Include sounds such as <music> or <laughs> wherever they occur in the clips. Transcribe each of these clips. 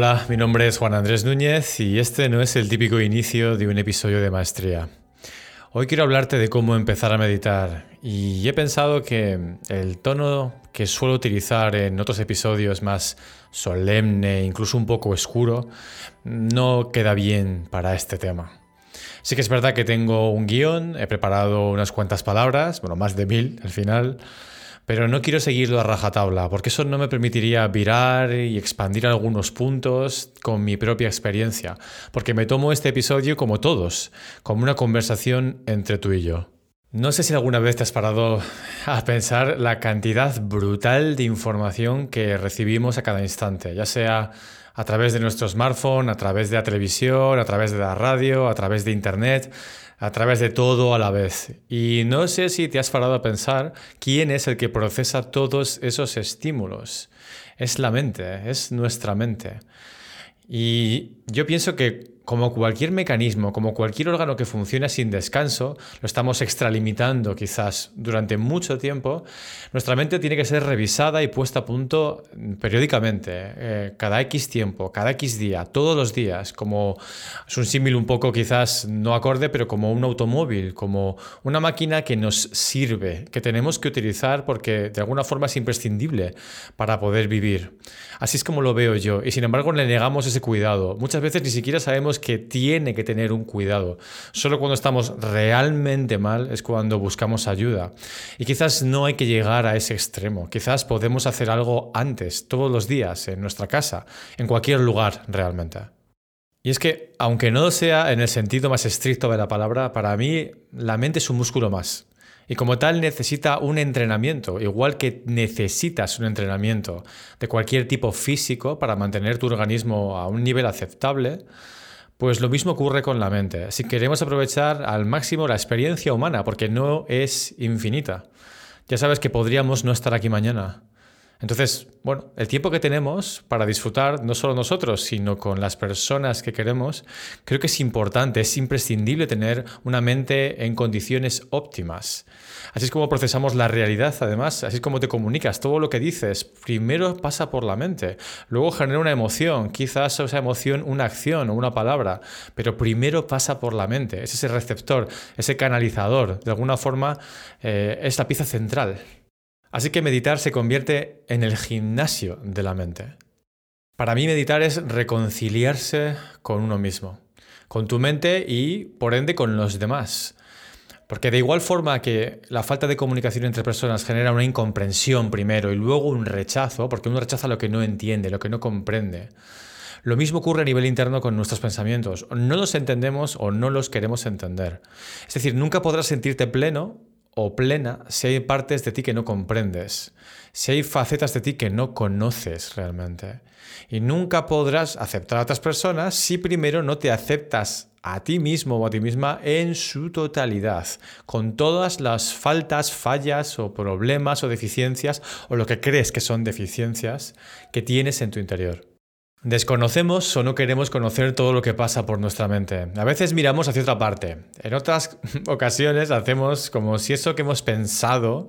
Hola, mi nombre es Juan Andrés Núñez y este no es el típico inicio de un episodio de maestría. Hoy quiero hablarte de cómo empezar a meditar y he pensado que el tono que suelo utilizar en otros episodios más solemne, incluso un poco oscuro, no queda bien para este tema. Sí que es verdad que tengo un guion, he preparado unas cuantas palabras, bueno, más de mil al final, pero no quiero seguirlo a rajatabla, porque eso no me permitiría virar y expandir algunos puntos con mi propia experiencia, porque me tomo este episodio como todos, como una conversación entre tú y yo. No sé si alguna vez te has parado a pensar la cantidad brutal de información que recibimos a cada instante, ya sea a través de nuestro smartphone, a través de la televisión, a través de la radio, a través de internet, a través de todo a la vez. Y no sé si te has parado a pensar quién es el que procesa todos esos estímulos. Es la mente, es nuestra mente. Y yo pienso que como cualquier mecanismo, como cualquier órgano que funciona sin descanso, lo estamos extralimitando quizás durante mucho tiempo, nuestra mente tiene que ser revisada y puesta a punto periódicamente, eh, cada X tiempo, cada X día, todos los días, como es un símil un poco quizás no acorde, pero como un automóvil, como una máquina que nos sirve, que tenemos que utilizar porque de alguna forma es imprescindible para poder vivir. Así es como lo veo yo, y sin embargo le negamos ese cuidado. Muchas veces ni siquiera sabemos que tiene que tener un cuidado. Solo cuando estamos realmente mal es cuando buscamos ayuda. Y quizás no hay que llegar a ese extremo. Quizás podemos hacer algo antes, todos los días, en nuestra casa, en cualquier lugar realmente. Y es que, aunque no sea en el sentido más estricto de la palabra, para mí la mente es un músculo más. Y como tal necesita un entrenamiento, igual que necesitas un entrenamiento de cualquier tipo físico para mantener tu organismo a un nivel aceptable, pues lo mismo ocurre con la mente. Si queremos aprovechar al máximo la experiencia humana, porque no es infinita, ya sabes que podríamos no estar aquí mañana. Entonces, bueno, el tiempo que tenemos para disfrutar no solo nosotros, sino con las personas que queremos, creo que es importante, es imprescindible tener una mente en condiciones óptimas. Así es como procesamos la realidad, además, así es como te comunicas, todo lo que dices, primero pasa por la mente, luego genera una emoción, quizás esa emoción una acción o una palabra, pero primero pasa por la mente, es ese receptor, ese canalizador, de alguna forma eh, es la pieza central. Así que meditar se convierte en el gimnasio de la mente. Para mí meditar es reconciliarse con uno mismo, con tu mente y por ende con los demás. Porque de igual forma que la falta de comunicación entre personas genera una incomprensión primero y luego un rechazo, porque uno rechaza lo que no entiende, lo que no comprende. Lo mismo ocurre a nivel interno con nuestros pensamientos. No los entendemos o no los queremos entender. Es decir, nunca podrás sentirte pleno o plena si hay partes de ti que no comprendes, si hay facetas de ti que no conoces realmente. Y nunca podrás aceptar a otras personas si primero no te aceptas a ti mismo o a ti misma en su totalidad, con todas las faltas, fallas o problemas o deficiencias o lo que crees que son deficiencias que tienes en tu interior. Desconocemos o no queremos conocer todo lo que pasa por nuestra mente. A veces miramos hacia otra parte. En otras <laughs> ocasiones hacemos como si eso que hemos pensado,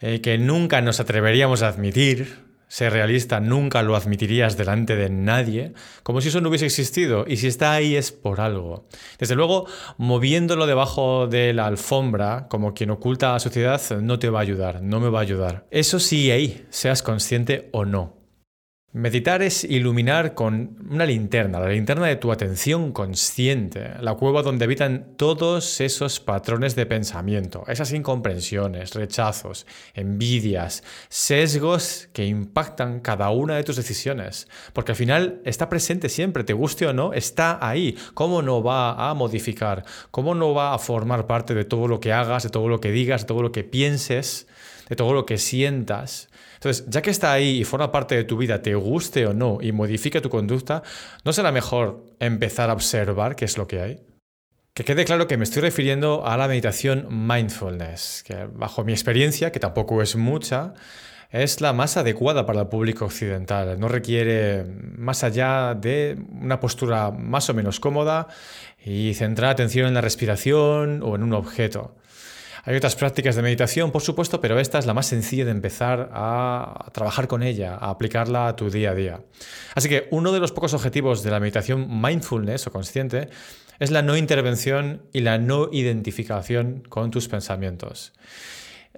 eh, que nunca nos atreveríamos a admitir, ser realista, nunca lo admitirías delante de nadie, como si eso no hubiese existido. Y si está ahí es por algo. Desde luego, moviéndolo debajo de la alfombra, como quien oculta a la sociedad, no te va a ayudar, no me va a ayudar. Eso sí ahí, seas consciente o no. Meditar es iluminar con una linterna, la linterna de tu atención consciente, la cueva donde habitan todos esos patrones de pensamiento, esas incomprensiones, rechazos, envidias, sesgos que impactan cada una de tus decisiones. Porque al final está presente siempre, te guste o no, está ahí. ¿Cómo no va a modificar? ¿Cómo no va a formar parte de todo lo que hagas, de todo lo que digas, de todo lo que pienses, de todo lo que sientas? Entonces, ya que está ahí y forma parte de tu vida, te guste o no, y modifique tu conducta, ¿no será mejor empezar a observar qué es lo que hay? Que quede claro que me estoy refiriendo a la meditación mindfulness, que bajo mi experiencia, que tampoco es mucha, es la más adecuada para el público occidental. No requiere más allá de una postura más o menos cómoda y centrar atención en la respiración o en un objeto. Hay otras prácticas de meditación, por supuesto, pero esta es la más sencilla de empezar a trabajar con ella, a aplicarla a tu día a día. Así que uno de los pocos objetivos de la meditación mindfulness o consciente es la no intervención y la no identificación con tus pensamientos.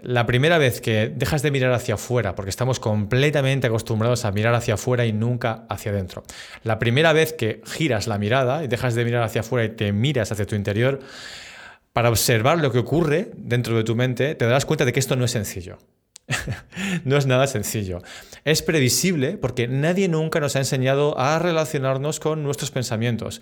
La primera vez que dejas de mirar hacia afuera, porque estamos completamente acostumbrados a mirar hacia afuera y nunca hacia adentro. La primera vez que giras la mirada y dejas de mirar hacia afuera y te miras hacia tu interior, para observar lo que ocurre dentro de tu mente, te darás cuenta de que esto no es sencillo. <laughs> no es nada sencillo. Es previsible porque nadie nunca nos ha enseñado a relacionarnos con nuestros pensamientos.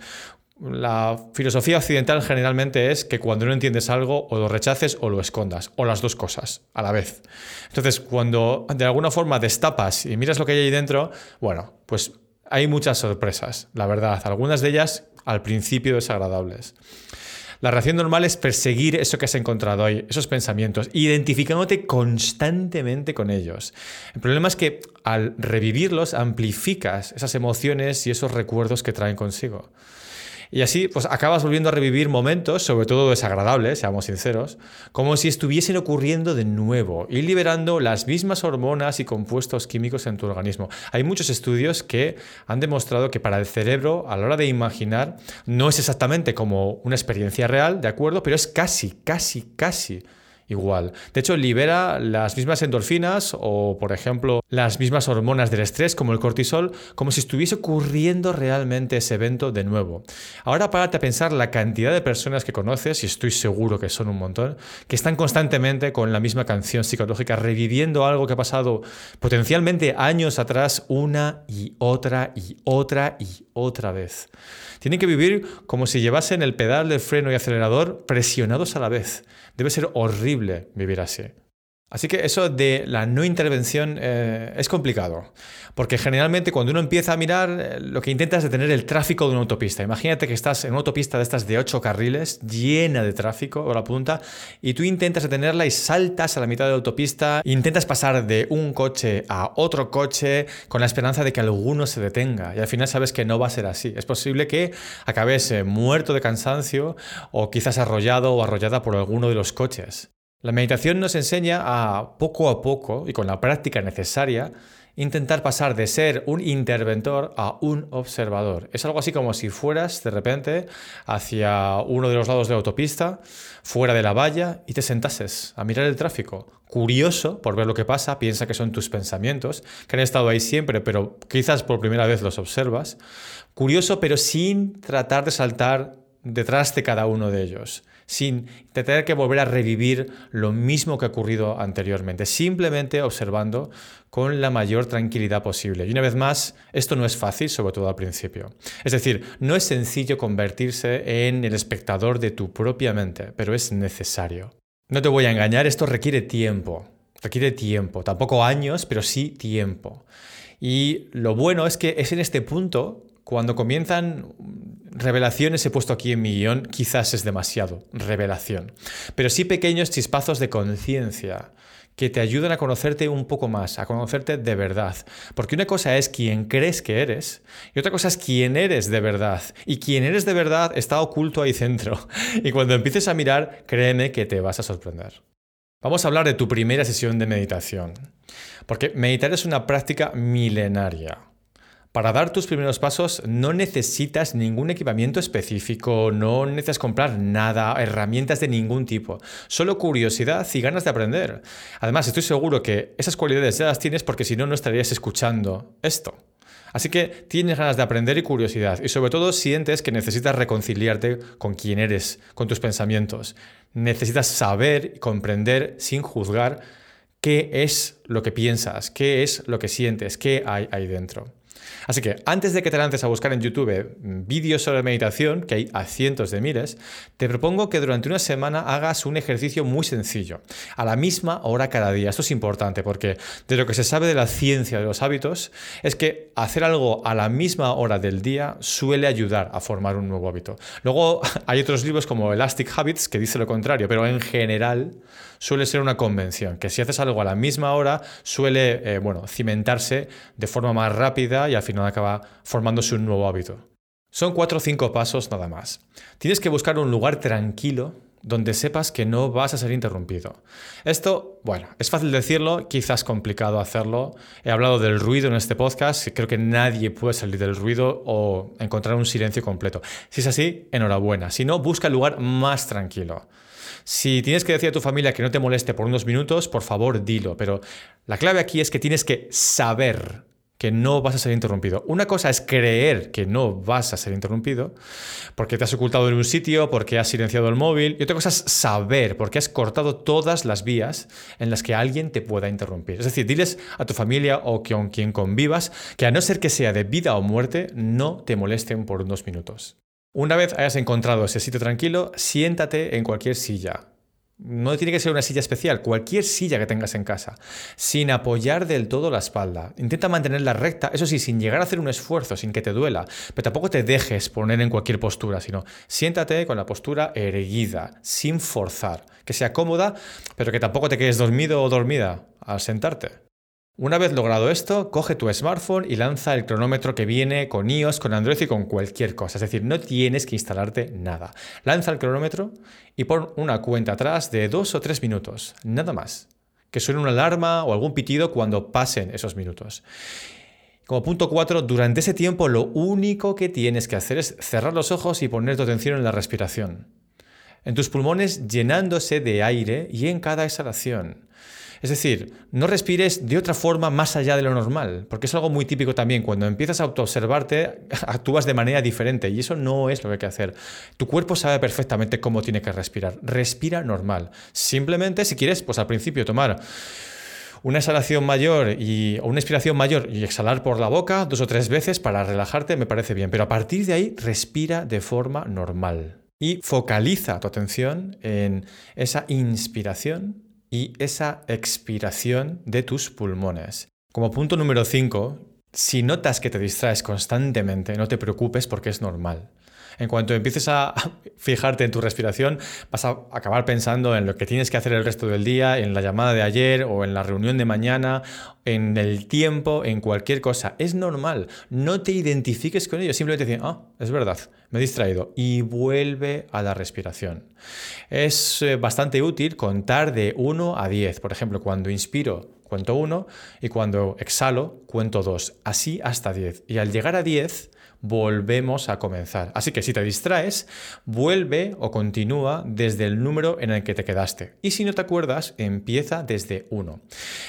La filosofía occidental generalmente es que cuando no entiendes algo o lo rechaces o lo escondas, o las dos cosas a la vez. Entonces, cuando de alguna forma destapas y miras lo que hay ahí dentro, bueno, pues hay muchas sorpresas, la verdad. Algunas de ellas al principio desagradables. La reacción normal es perseguir eso que has encontrado ahí, esos pensamientos, identificándote constantemente con ellos. El problema es que al revivirlos amplificas esas emociones y esos recuerdos que traen consigo. Y así, pues acabas volviendo a revivir momentos, sobre todo desagradables, seamos sinceros, como si estuviesen ocurriendo de nuevo y liberando las mismas hormonas y compuestos químicos en tu organismo. Hay muchos estudios que han demostrado que para el cerebro, a la hora de imaginar, no es exactamente como una experiencia real, ¿de acuerdo? Pero es casi, casi, casi igual. De hecho, libera las mismas endorfinas o, por ejemplo, las mismas hormonas del estrés como el cortisol, como si estuviese ocurriendo realmente ese evento de nuevo. Ahora párate a pensar la cantidad de personas que conoces, y estoy seguro que son un montón, que están constantemente con la misma canción psicológica, reviviendo algo que ha pasado potencialmente años atrás una y otra y otra y otra vez. Tienen que vivir como si llevasen el pedal del freno y acelerador presionados a la vez. Debe ser horrible vivir así. Así que eso de la no intervención eh, es complicado, porque generalmente cuando uno empieza a mirar, eh, lo que intenta es detener el tráfico de una autopista. Imagínate que estás en una autopista de estas de ocho carriles, llena de tráfico o la punta, y tú intentas detenerla y saltas a la mitad de la autopista, intentas pasar de un coche a otro coche con la esperanza de que alguno se detenga, y al final sabes que no va a ser así. Es posible que acabes eh, muerto de cansancio o quizás arrollado o arrollada por alguno de los coches. La meditación nos enseña a poco a poco y con la práctica necesaria intentar pasar de ser un interventor a un observador. Es algo así como si fueras de repente hacia uno de los lados de la autopista, fuera de la valla y te sentases a mirar el tráfico. Curioso por ver lo que pasa, piensa que son tus pensamientos, que han estado ahí siempre, pero quizás por primera vez los observas. Curioso, pero sin tratar de saltar detrás de cada uno de ellos sin tener que volver a revivir lo mismo que ha ocurrido anteriormente, simplemente observando con la mayor tranquilidad posible. Y una vez más, esto no es fácil, sobre todo al principio. Es decir, no es sencillo convertirse en el espectador de tu propia mente, pero es necesario. No te voy a engañar, esto requiere tiempo, requiere tiempo, tampoco años, pero sí tiempo. Y lo bueno es que es en este punto cuando comienzan revelaciones, he puesto aquí en mi guion, quizás es demasiado, revelación, pero sí pequeños chispazos de conciencia que te ayudan a conocerte un poco más, a conocerte de verdad. Porque una cosa es quién crees que eres y otra cosa es quién eres de verdad. Y quién eres de verdad está oculto ahí dentro. <laughs> Y cuando empieces a mirar, créeme que te vas a sorprender. Vamos a hablar de tu primera sesión de meditación. Porque meditar es una práctica milenaria. Para dar tus primeros pasos no necesitas ningún equipamiento específico, no necesitas comprar nada, herramientas de ningún tipo, solo curiosidad y ganas de aprender. Además, estoy seguro que esas cualidades ya las tienes porque si no, no estarías escuchando esto. Así que tienes ganas de aprender y curiosidad y sobre todo sientes que necesitas reconciliarte con quién eres, con tus pensamientos. Necesitas saber y comprender sin juzgar qué es lo que piensas, qué es lo que sientes, qué hay ahí dentro. Así que antes de que te lances a buscar en YouTube vídeos sobre meditación, que hay a cientos de miles, te propongo que durante una semana hagas un ejercicio muy sencillo, a la misma hora cada día. Esto es importante porque de lo que se sabe de la ciencia de los hábitos es que hacer algo a la misma hora del día suele ayudar a formar un nuevo hábito. Luego <laughs> hay otros libros como Elastic Habits que dice lo contrario, pero en general suele ser una convención, que si haces algo a la misma hora suele eh, bueno, cimentarse de forma más rápida y al final acaba formándose un nuevo hábito. Son cuatro o cinco pasos nada más. Tienes que buscar un lugar tranquilo, donde sepas que no vas a ser interrumpido. Esto, bueno, es fácil decirlo, quizás complicado hacerlo. He hablado del ruido en este podcast creo que nadie puede salir del ruido o encontrar un silencio completo. Si es así, enhorabuena. Si no, busca el lugar más tranquilo. Si tienes que decir a tu familia que no te moleste por unos minutos, por favor dilo, pero la clave aquí es que tienes que saber que no vas a ser interrumpido. Una cosa es creer que no vas a ser interrumpido porque te has ocultado en un sitio, porque has silenciado el móvil, y otra cosa es saber, porque has cortado todas las vías en las que alguien te pueda interrumpir. Es decir, diles a tu familia o con quien convivas que a no ser que sea de vida o muerte, no te molesten por unos minutos. Una vez hayas encontrado ese sitio tranquilo, siéntate en cualquier silla, no tiene que ser una silla especial, cualquier silla que tengas en casa, sin apoyar del todo la espalda. Intenta mantenerla recta, eso sí, sin llegar a hacer un esfuerzo, sin que te duela, pero tampoco te dejes poner en cualquier postura, sino siéntate con la postura erguida, sin forzar, que sea cómoda, pero que tampoco te quedes dormido o dormida al sentarte. Una vez logrado esto, coge tu smartphone y lanza el cronómetro que viene con iOS, con Android y con cualquier cosa. Es decir, no tienes que instalarte nada. Lanza el cronómetro y pon una cuenta atrás de dos o tres minutos, nada más. Que suene una alarma o algún pitido cuando pasen esos minutos. Como punto 4, durante ese tiempo lo único que tienes que hacer es cerrar los ojos y poner tu atención en la respiración. En tus pulmones llenándose de aire y en cada exhalación. Es decir, no respires de otra forma más allá de lo normal, porque es algo muy típico también. Cuando empiezas a autoobservarte, <laughs> actúas de manera diferente y eso no es lo que hay que hacer. Tu cuerpo sabe perfectamente cómo tiene que respirar. Respira normal. Simplemente, si quieres, pues al principio tomar una exhalación mayor y, o una inspiración mayor y exhalar por la boca dos o tres veces para relajarte me parece bien, pero a partir de ahí respira de forma normal y focaliza tu atención en esa inspiración y esa expiración de tus pulmones. Como punto número 5, si notas que te distraes constantemente, no te preocupes porque es normal. En cuanto empieces a <laughs> fijarte en tu respiración, vas a acabar pensando en lo que tienes que hacer el resto del día, en la llamada de ayer o en la reunión de mañana, en el tiempo, en cualquier cosa. Es normal. No te identifiques con ello. Simplemente dices, ah, es verdad, me he distraído. Y vuelve a la respiración. Es eh, bastante útil contar de 1 a 10. Por ejemplo, cuando inspiro, cuento 1 y cuando exhalo, cuento 2. Así hasta 10. Y al llegar a 10, volvemos a comenzar. Así que si te distraes, vuelve o continúa desde el número en el que te quedaste. Y si no te acuerdas, empieza desde 1.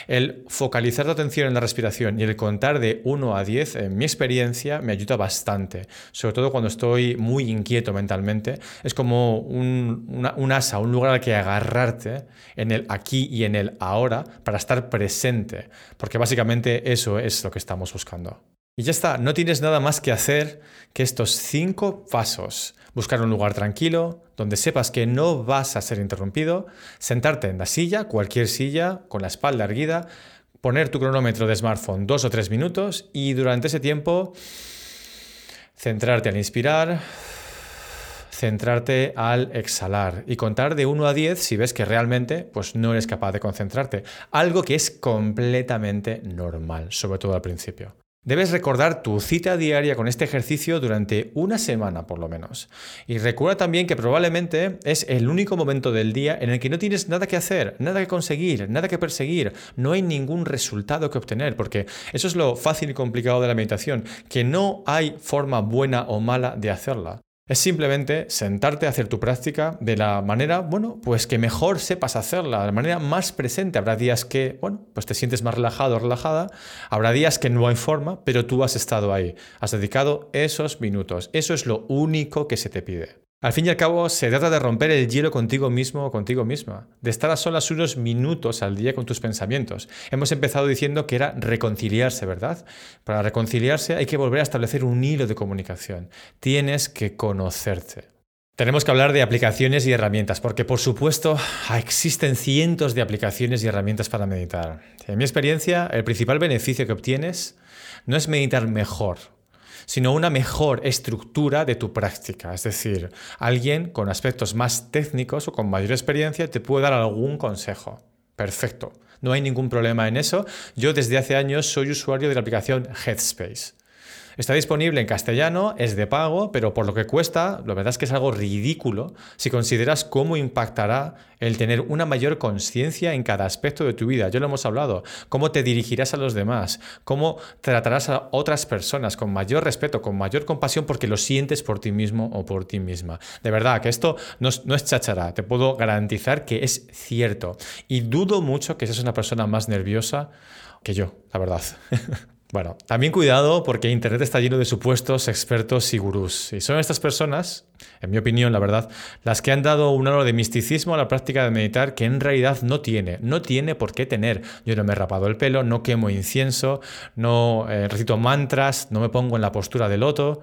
El focalizar tu atención en la respiración y el contar de 1 a 10, en mi experiencia, me ayuda bastante. Sobre todo cuando estoy muy inquieto mentalmente. Es como un, asa, un lugar al que agarrarte en el aquí y en el ahora para estar presente. Porque básicamente eso es lo que estamos buscando. Y ya está, no tienes nada más que hacer que estos cinco pasos. Buscar un lugar tranquilo, donde sepas que no vas a ser interrumpido, sentarte en la silla, cualquier silla, con la espalda erguida, poner tu cronómetro de smartphone dos o tres minutos y durante ese tiempo centrarte al inspirar, centrarte al exhalar y contar de 1 a 10 si ves que realmente pues, no eres capaz de concentrarte. Algo que es completamente normal, sobre todo al principio. Debes recordar tu cita diaria con este ejercicio durante una semana por lo menos. Y recuerda también que probablemente es el único momento del día en el que no tienes nada que hacer, nada que conseguir, nada que perseguir, no hay ningún resultado que obtener, porque eso es lo fácil y complicado de la meditación, que no hay forma buena o mala de hacerla. Es simplemente sentarte a hacer tu práctica de la manera, bueno, pues que mejor sepas hacerla, de la manera más presente. Habrá días que, bueno, pues te sientes más relajado o relajada, habrá días que no hay forma, pero tú has estado ahí, has dedicado esos minutos. Eso es lo único que se te pide. Al fin y al cabo, se trata de romper el hielo contigo mismo o contigo misma, de estar a solas unos minutos al día con tus pensamientos. Hemos empezado diciendo que era reconciliarse, ¿verdad? Para reconciliarse hay que volver a establecer un hilo de comunicación. Tienes que conocerte. Tenemos que hablar de aplicaciones y herramientas, porque por supuesto existen cientos de aplicaciones y herramientas para meditar. En mi experiencia, el principal beneficio que obtienes no es meditar mejor, sino una mejor estructura de tu práctica. Es decir, alguien con aspectos más técnicos o con mayor experiencia te puede dar algún consejo. Perfecto. No hay ningún problema en eso. Yo desde hace años soy usuario de la aplicación Headspace. Está disponible en castellano, es de pago, pero por lo que cuesta, la verdad es que es algo ridículo si consideras cómo impactará el tener una mayor conciencia en cada aspecto de tu vida. Ya lo hemos hablado, cómo te dirigirás a los demás, cómo tratarás a otras personas con mayor respeto, con mayor compasión, porque lo sientes por ti mismo o por ti misma. De verdad, que esto no es, no es cháchara, te puedo garantizar que es cierto. Y dudo mucho que seas una persona más nerviosa que yo, la verdad. <laughs> Bueno, también cuidado porque Internet está lleno de supuestos expertos y gurús. Y son estas personas, en mi opinión, la verdad, las que han dado un halo de misticismo a la práctica de meditar que en realidad no tiene. No tiene por qué tener. Yo no me he rapado el pelo, no quemo incienso, no eh, recito mantras, no me pongo en la postura de loto.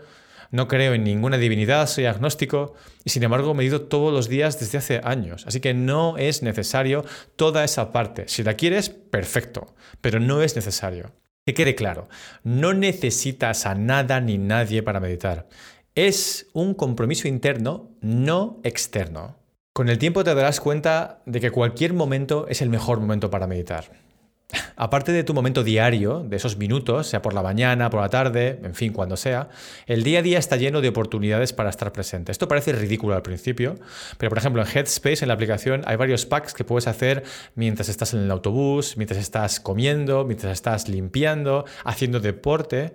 No creo en ninguna divinidad, soy agnóstico y sin embargo medito todos los días desde hace años. Así que no es necesario toda esa parte. Si la quieres, perfecto, pero no es necesario. Que quede claro, no necesitas a nada ni nadie para meditar. Es un compromiso interno, no externo. Con el tiempo te darás cuenta de que cualquier momento es el mejor momento para meditar. Aparte de tu momento diario, de esos minutos, sea por la mañana, por la tarde, en fin, cuando sea, el día a día está lleno de oportunidades para estar presente. Esto parece ridículo al principio, pero por ejemplo en Headspace, en la aplicación, hay varios packs que puedes hacer mientras estás en el autobús, mientras estás comiendo, mientras estás limpiando, haciendo deporte.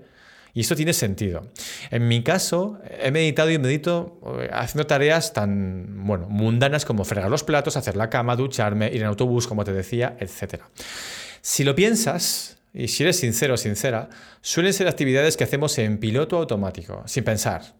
Y esto tiene sentido. En mi caso, he meditado y medito eh, haciendo tareas tan, bueno, mundanas como fregar los platos, hacer la cama, ducharme, ir en autobús, como te decía, etc. Si lo piensas, y si eres sincero o sincera, suelen ser actividades que hacemos en piloto automático, sin pensar.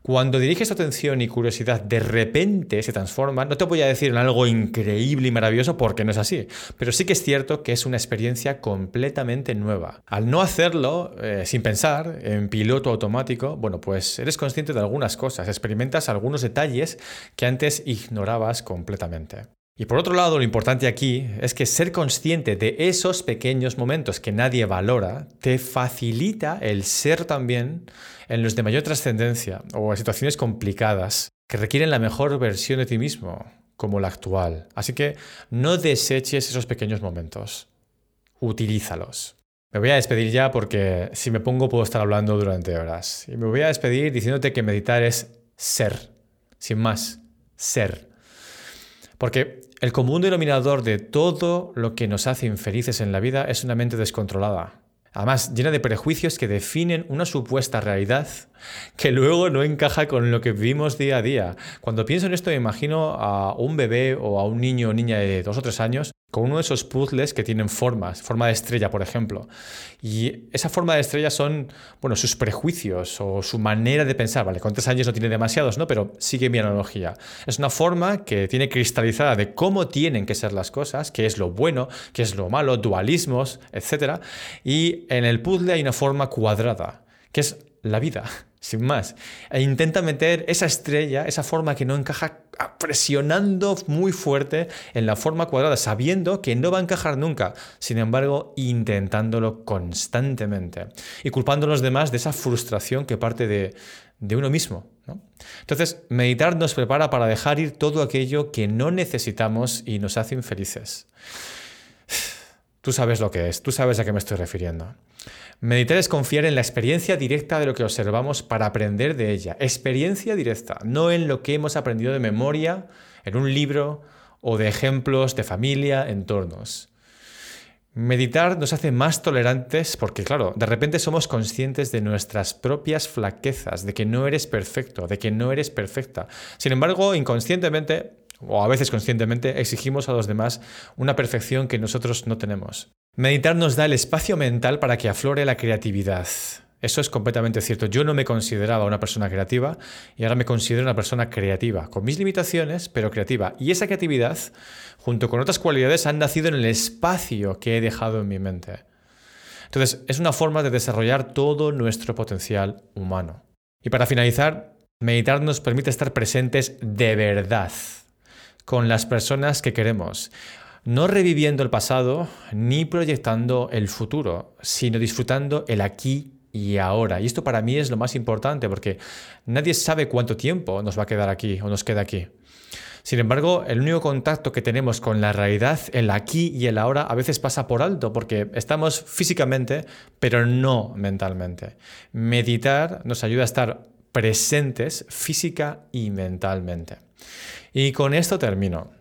Cuando diriges tu atención y curiosidad de repente se transforman, no te voy a decir en algo increíble y maravilloso porque no es así, pero sí que es cierto que es una experiencia completamente nueva. Al no hacerlo eh, sin pensar, en piloto automático, bueno, pues eres consciente de algunas cosas, experimentas algunos detalles que antes ignorabas completamente. Y por otro lado, lo importante aquí es que ser consciente de esos pequeños momentos que nadie valora te facilita el ser también en los de mayor trascendencia o en situaciones complicadas que requieren la mejor versión de ti mismo, como la actual. Así que no deseches esos pequeños momentos, utilízalos. Me voy a despedir ya porque si me pongo puedo estar hablando durante horas. Y me voy a despedir diciéndote que meditar es ser, sin más, ser. Porque el común denominador de todo lo que nos hace infelices en la vida es una mente descontrolada. Además, llena de prejuicios que definen una supuesta realidad que luego no encaja con lo que vivimos día a día. Cuando pienso en esto me imagino a un bebé o a un niño o niña de dos o tres años con uno de esos puzzles que tienen formas, forma de estrella, por ejemplo. Y esa forma de estrella son, bueno, sus prejuicios o su manera de pensar, ¿vale? Con tres años no tiene demasiados, ¿no? Pero sigue mi analogía. Es una forma que tiene cristalizada de cómo tienen que ser las cosas, qué es lo bueno, qué es lo malo, dualismos, etc. Y en el puzzle hay una forma cuadrada, que es la vida sin más. E intenta meter esa estrella, esa forma que no encaja, presionando muy fuerte en la forma cuadrada, sabiendo que no va a encajar nunca, sin embargo, intentándolo constantemente y culpando a los demás de esa frustración que parte de, uno mismo. Entonces, meditar nos prepara para dejar ir todo aquello que no necesitamos y nos hace infelices. Tú sabes lo que es, tú sabes a qué me estoy refiriendo. Meditar es confiar en la experiencia directa de lo que observamos para aprender de ella. Experiencia directa, no en lo que hemos aprendido de memoria, en un libro o de ejemplos de familia, entornos. Meditar nos hace más tolerantes porque, claro, de repente somos conscientes de nuestras propias flaquezas, de que no eres perfecto, de que no eres perfecta. Sin embargo, inconscientemente o a veces conscientemente, exigimos a los demás una perfección que nosotros no tenemos. Meditar nos da el espacio mental para que aflore la creatividad. Eso es completamente cierto. Yo no me consideraba una persona creativa y ahora me considero una persona creativa, con mis limitaciones, pero creativa. Y esa creatividad, junto con otras cualidades, han nacido en el espacio que he dejado en mi mente. Entonces, es una forma de desarrollar todo nuestro potencial humano. Y para finalizar, meditar nos permite estar presentes de verdad con las personas que queremos, no reviviendo el pasado ni proyectando el futuro, sino disfrutando el aquí y ahora. Y esto para mí es lo más importante porque nadie sabe cuánto tiempo nos va a quedar aquí o nos queda aquí. Sin embargo, el único contacto que tenemos con la realidad, el aquí y el ahora, a veces pasa por alto porque estamos físicamente, pero no mentalmente. Meditar nos ayuda a estar presentes física y mentalmente. Y con esto termino.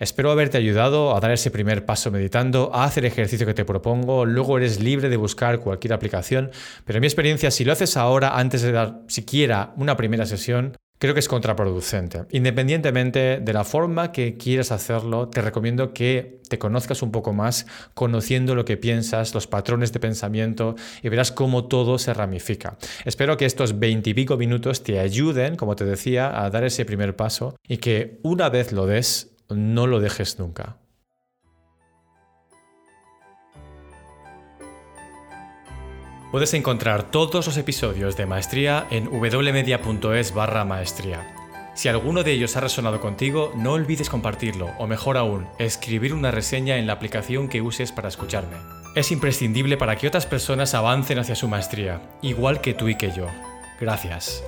Espero haberte ayudado a dar ese primer paso meditando, a hacer el ejercicio que te propongo, luego eres libre de buscar cualquier aplicación, pero en mi experiencia si lo haces ahora antes de dar siquiera una primera sesión, creo que es contraproducente. Independientemente de la forma que quieras hacerlo, te recomiendo que te conozcas un poco más, conociendo lo que piensas, los patrones de pensamiento y verás cómo todo se ramifica. Espero que estos veintipico minutos te ayuden, como te decía, a dar ese primer paso y que una vez lo des, no lo dejes nunca. Puedes encontrar todos los episodios de Maestría en wmedia.es barra maestría. Si alguno de ellos ha resonado contigo, no olvides compartirlo o mejor aún, escribir una reseña en la aplicación que uses para escucharme. Es imprescindible para que otras personas avancen hacia su maestría, igual que tú y que yo. Gracias.